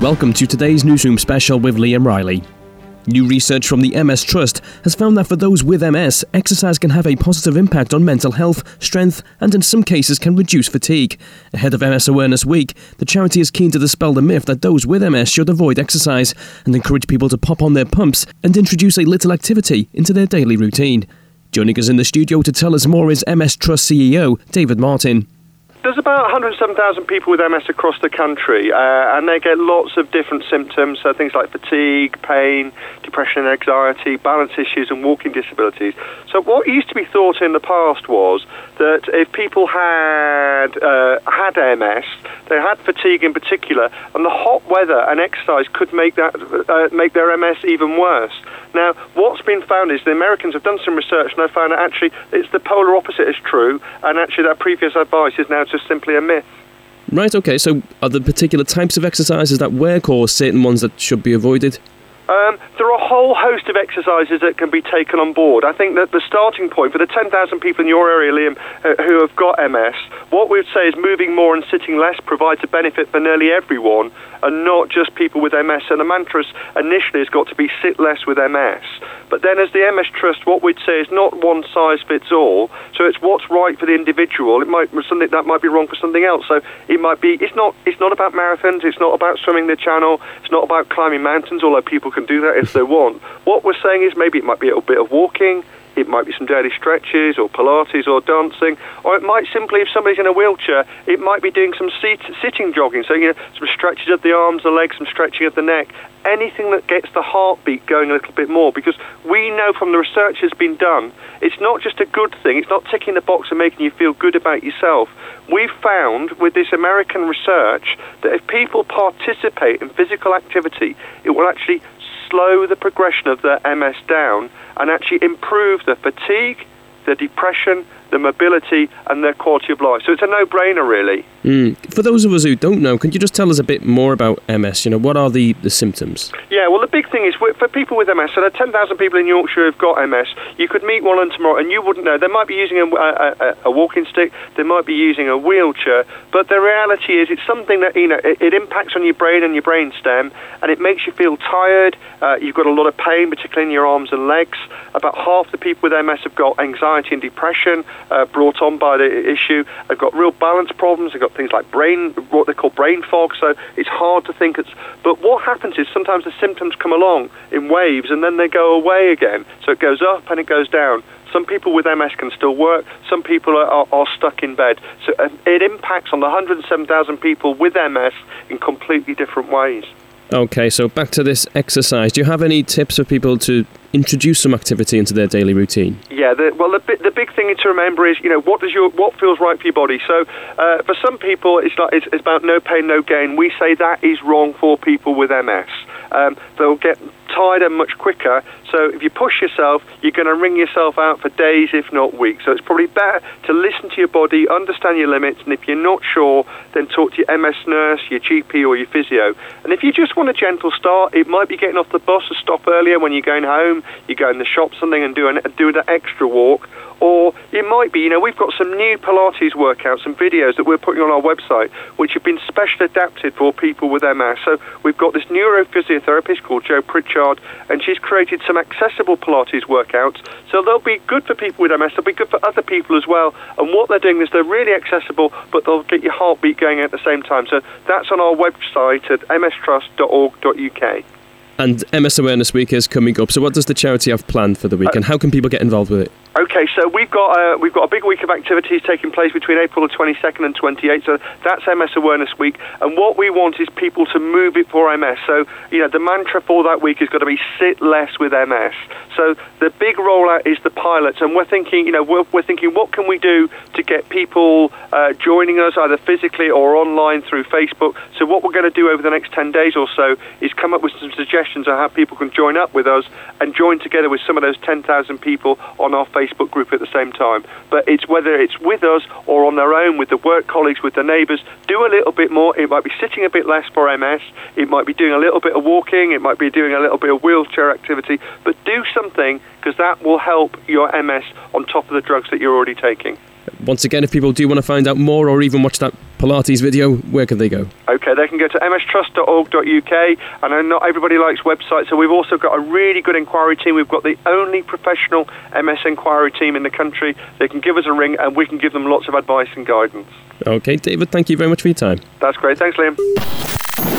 Welcome to today's Newsroom special with Liam Riley. New research from the MS Trust has found that for those with MS, exercise can have a positive impact on mental health, strength, and in some cases can reduce fatigue. Ahead of MS Awareness Week, the charity is keen to dispel the myth that those with MS should avoid exercise and encourage people to pop on their pumps and introduce a little activity into their daily routine. Joining us in the studio to tell us more is MS Trust CEO David Martin. There's about 107,000 people with MS across the country, uh, and they get lots of different symptoms, so things like fatigue, pain, depression and anxiety, balance issues, and walking disabilities. So, what used to be thought in the past was that if people had uh, had MS, they had fatigue in particular, and the hot weather and exercise could make that uh, make their MS even worse. Now, what's been found is the Americans have done some research and they found that actually it's the polar opposite is true, and actually that previous advice is now just simply a myth. Right, okay, so are there particular types of exercises that work or certain ones that should be avoided? Um, there are a whole host of exercises that can be taken on board. I think that the starting point for the 10,000 people in your area, Liam, uh, who have got MS, what we would say is moving more and sitting less provides a benefit for nearly everyone and not just people with MS. And the mantra initially has got to be sit less with MS. But then, as the MS Trust, what we'd say is not one size fits all. So it's what's right for the individual. It might something that might be wrong for something else. So it might be. It's not. It's not about marathons. It's not about swimming the channel. It's not about climbing mountains. Although people can do that if they want. What we're saying is maybe it might be a little bit of walking. It might be some daily stretches or Pilates or dancing, or it might simply, if somebody's in a wheelchair, it might be doing some seat, sitting jogging. So, you know, some stretches of the arms, the legs, some stretching of the neck. Anything that gets the heartbeat going a little bit more, because we know from the research that's been done, it's not just a good thing. It's not ticking the box and making you feel good about yourself. We've found with this American research that if people participate in physical activity, it will actually slow the progression of their MS down and actually improve the fatigue, the depression, the mobility, and their quality of life. So it's a no-brainer, really. Mm. For those of us who don't know, can you just tell us a bit more about MS? You know, what are the, the symptoms? Yeah, well, the big thing is for people with MS, so there are 10,000 people in Yorkshire who've got MS. You could meet one of them tomorrow and you wouldn't know. They might be using a, a, a walking stick, they might be using a wheelchair, but the reality is it's something that, you know, it, it impacts on your brain and your brain stem, and it makes you feel tired. Uh, you've got a lot of pain, particularly in your arms and legs. About half the people with MS have got anxiety and depression uh, brought on by the issue. They've got real balance problems. They've got things like brain, what they call brain fog. So it's hard to think. It's, but what happens is sometimes the symptoms come along in waves and then they go away again. So it goes up and it goes down. Some people with MS can still work. Some people are, are, are stuck in bed. So it impacts on the 107,000 people with MS in completely different ways. Okay, so back to this exercise. Do you have any tips for people to introduce some activity into their daily routine? Yeah, the, well, the, the big thing to remember is, you know, what does your what feels right for your body. So, uh, for some people, it's like it's, it's, about no pain, no gain. We say that is wrong for people with MS. Um, they'll get tired and much quicker. So if you push yourself, you're going to wring yourself out for days, if not weeks. So it's probably better to listen to your body, understand your limits, and if you're not sure, then talk to your MS nurse, your GP, or your physio. And if you just want a gentle start, it might be getting off the bus or stop earlier when you're going home. You go in the shop something and do an do an extra walk. Or it might be, you know, we've got some new Pilates workouts and videos that we're putting on our website, which have been specially adapted for people with MS. So we've got this neurophysiotherapist called Joe Pritchard, and she's created some accessible Pilates workouts. So they'll be good for people with MS, they'll be good for other people as well. And what they're doing is they're really accessible, but they'll get your heartbeat going at the same time. So that's on our website at mstrust.org.uk. And MS Awareness Week is coming up. So, what does the charity have planned for the week, uh, and how can people get involved with it? Okay, so we've got uh, we've got a big week of activities taking place between April the 22nd and 28th. So that's MS Awareness Week, and what we want is people to move it for MS. So you know the mantra for that week is going to be sit less with MS. So the big rollout is the Pilates, and we're thinking you know we're, we're thinking what can we do to get people uh, joining us either physically or online through Facebook. So what we're going to do over the next 10 days or so is come up with some suggestions on how people can join up with us and join together with some of those 10,000 people on our Facebook Facebook group at the same time. But it's whether it's with us or on their own, with the work colleagues, with the neighbours, do a little bit more. It might be sitting a bit less for MS. It might be doing a little bit of walking. It might be doing a little bit of wheelchair activity. But do something because that will help your MS on top of the drugs that you're already taking. Once again, if people do want to find out more or even watch that Pilates video, where can they go? Okay, they can go to mstrust.org.uk. I know not everybody likes websites, so we've also got a really good inquiry team. We've got the only professional MS inquiry team in the country. They can give us a ring and we can give them lots of advice and guidance. Okay, David, thank you very much for your time. That's great. Thanks, Liam.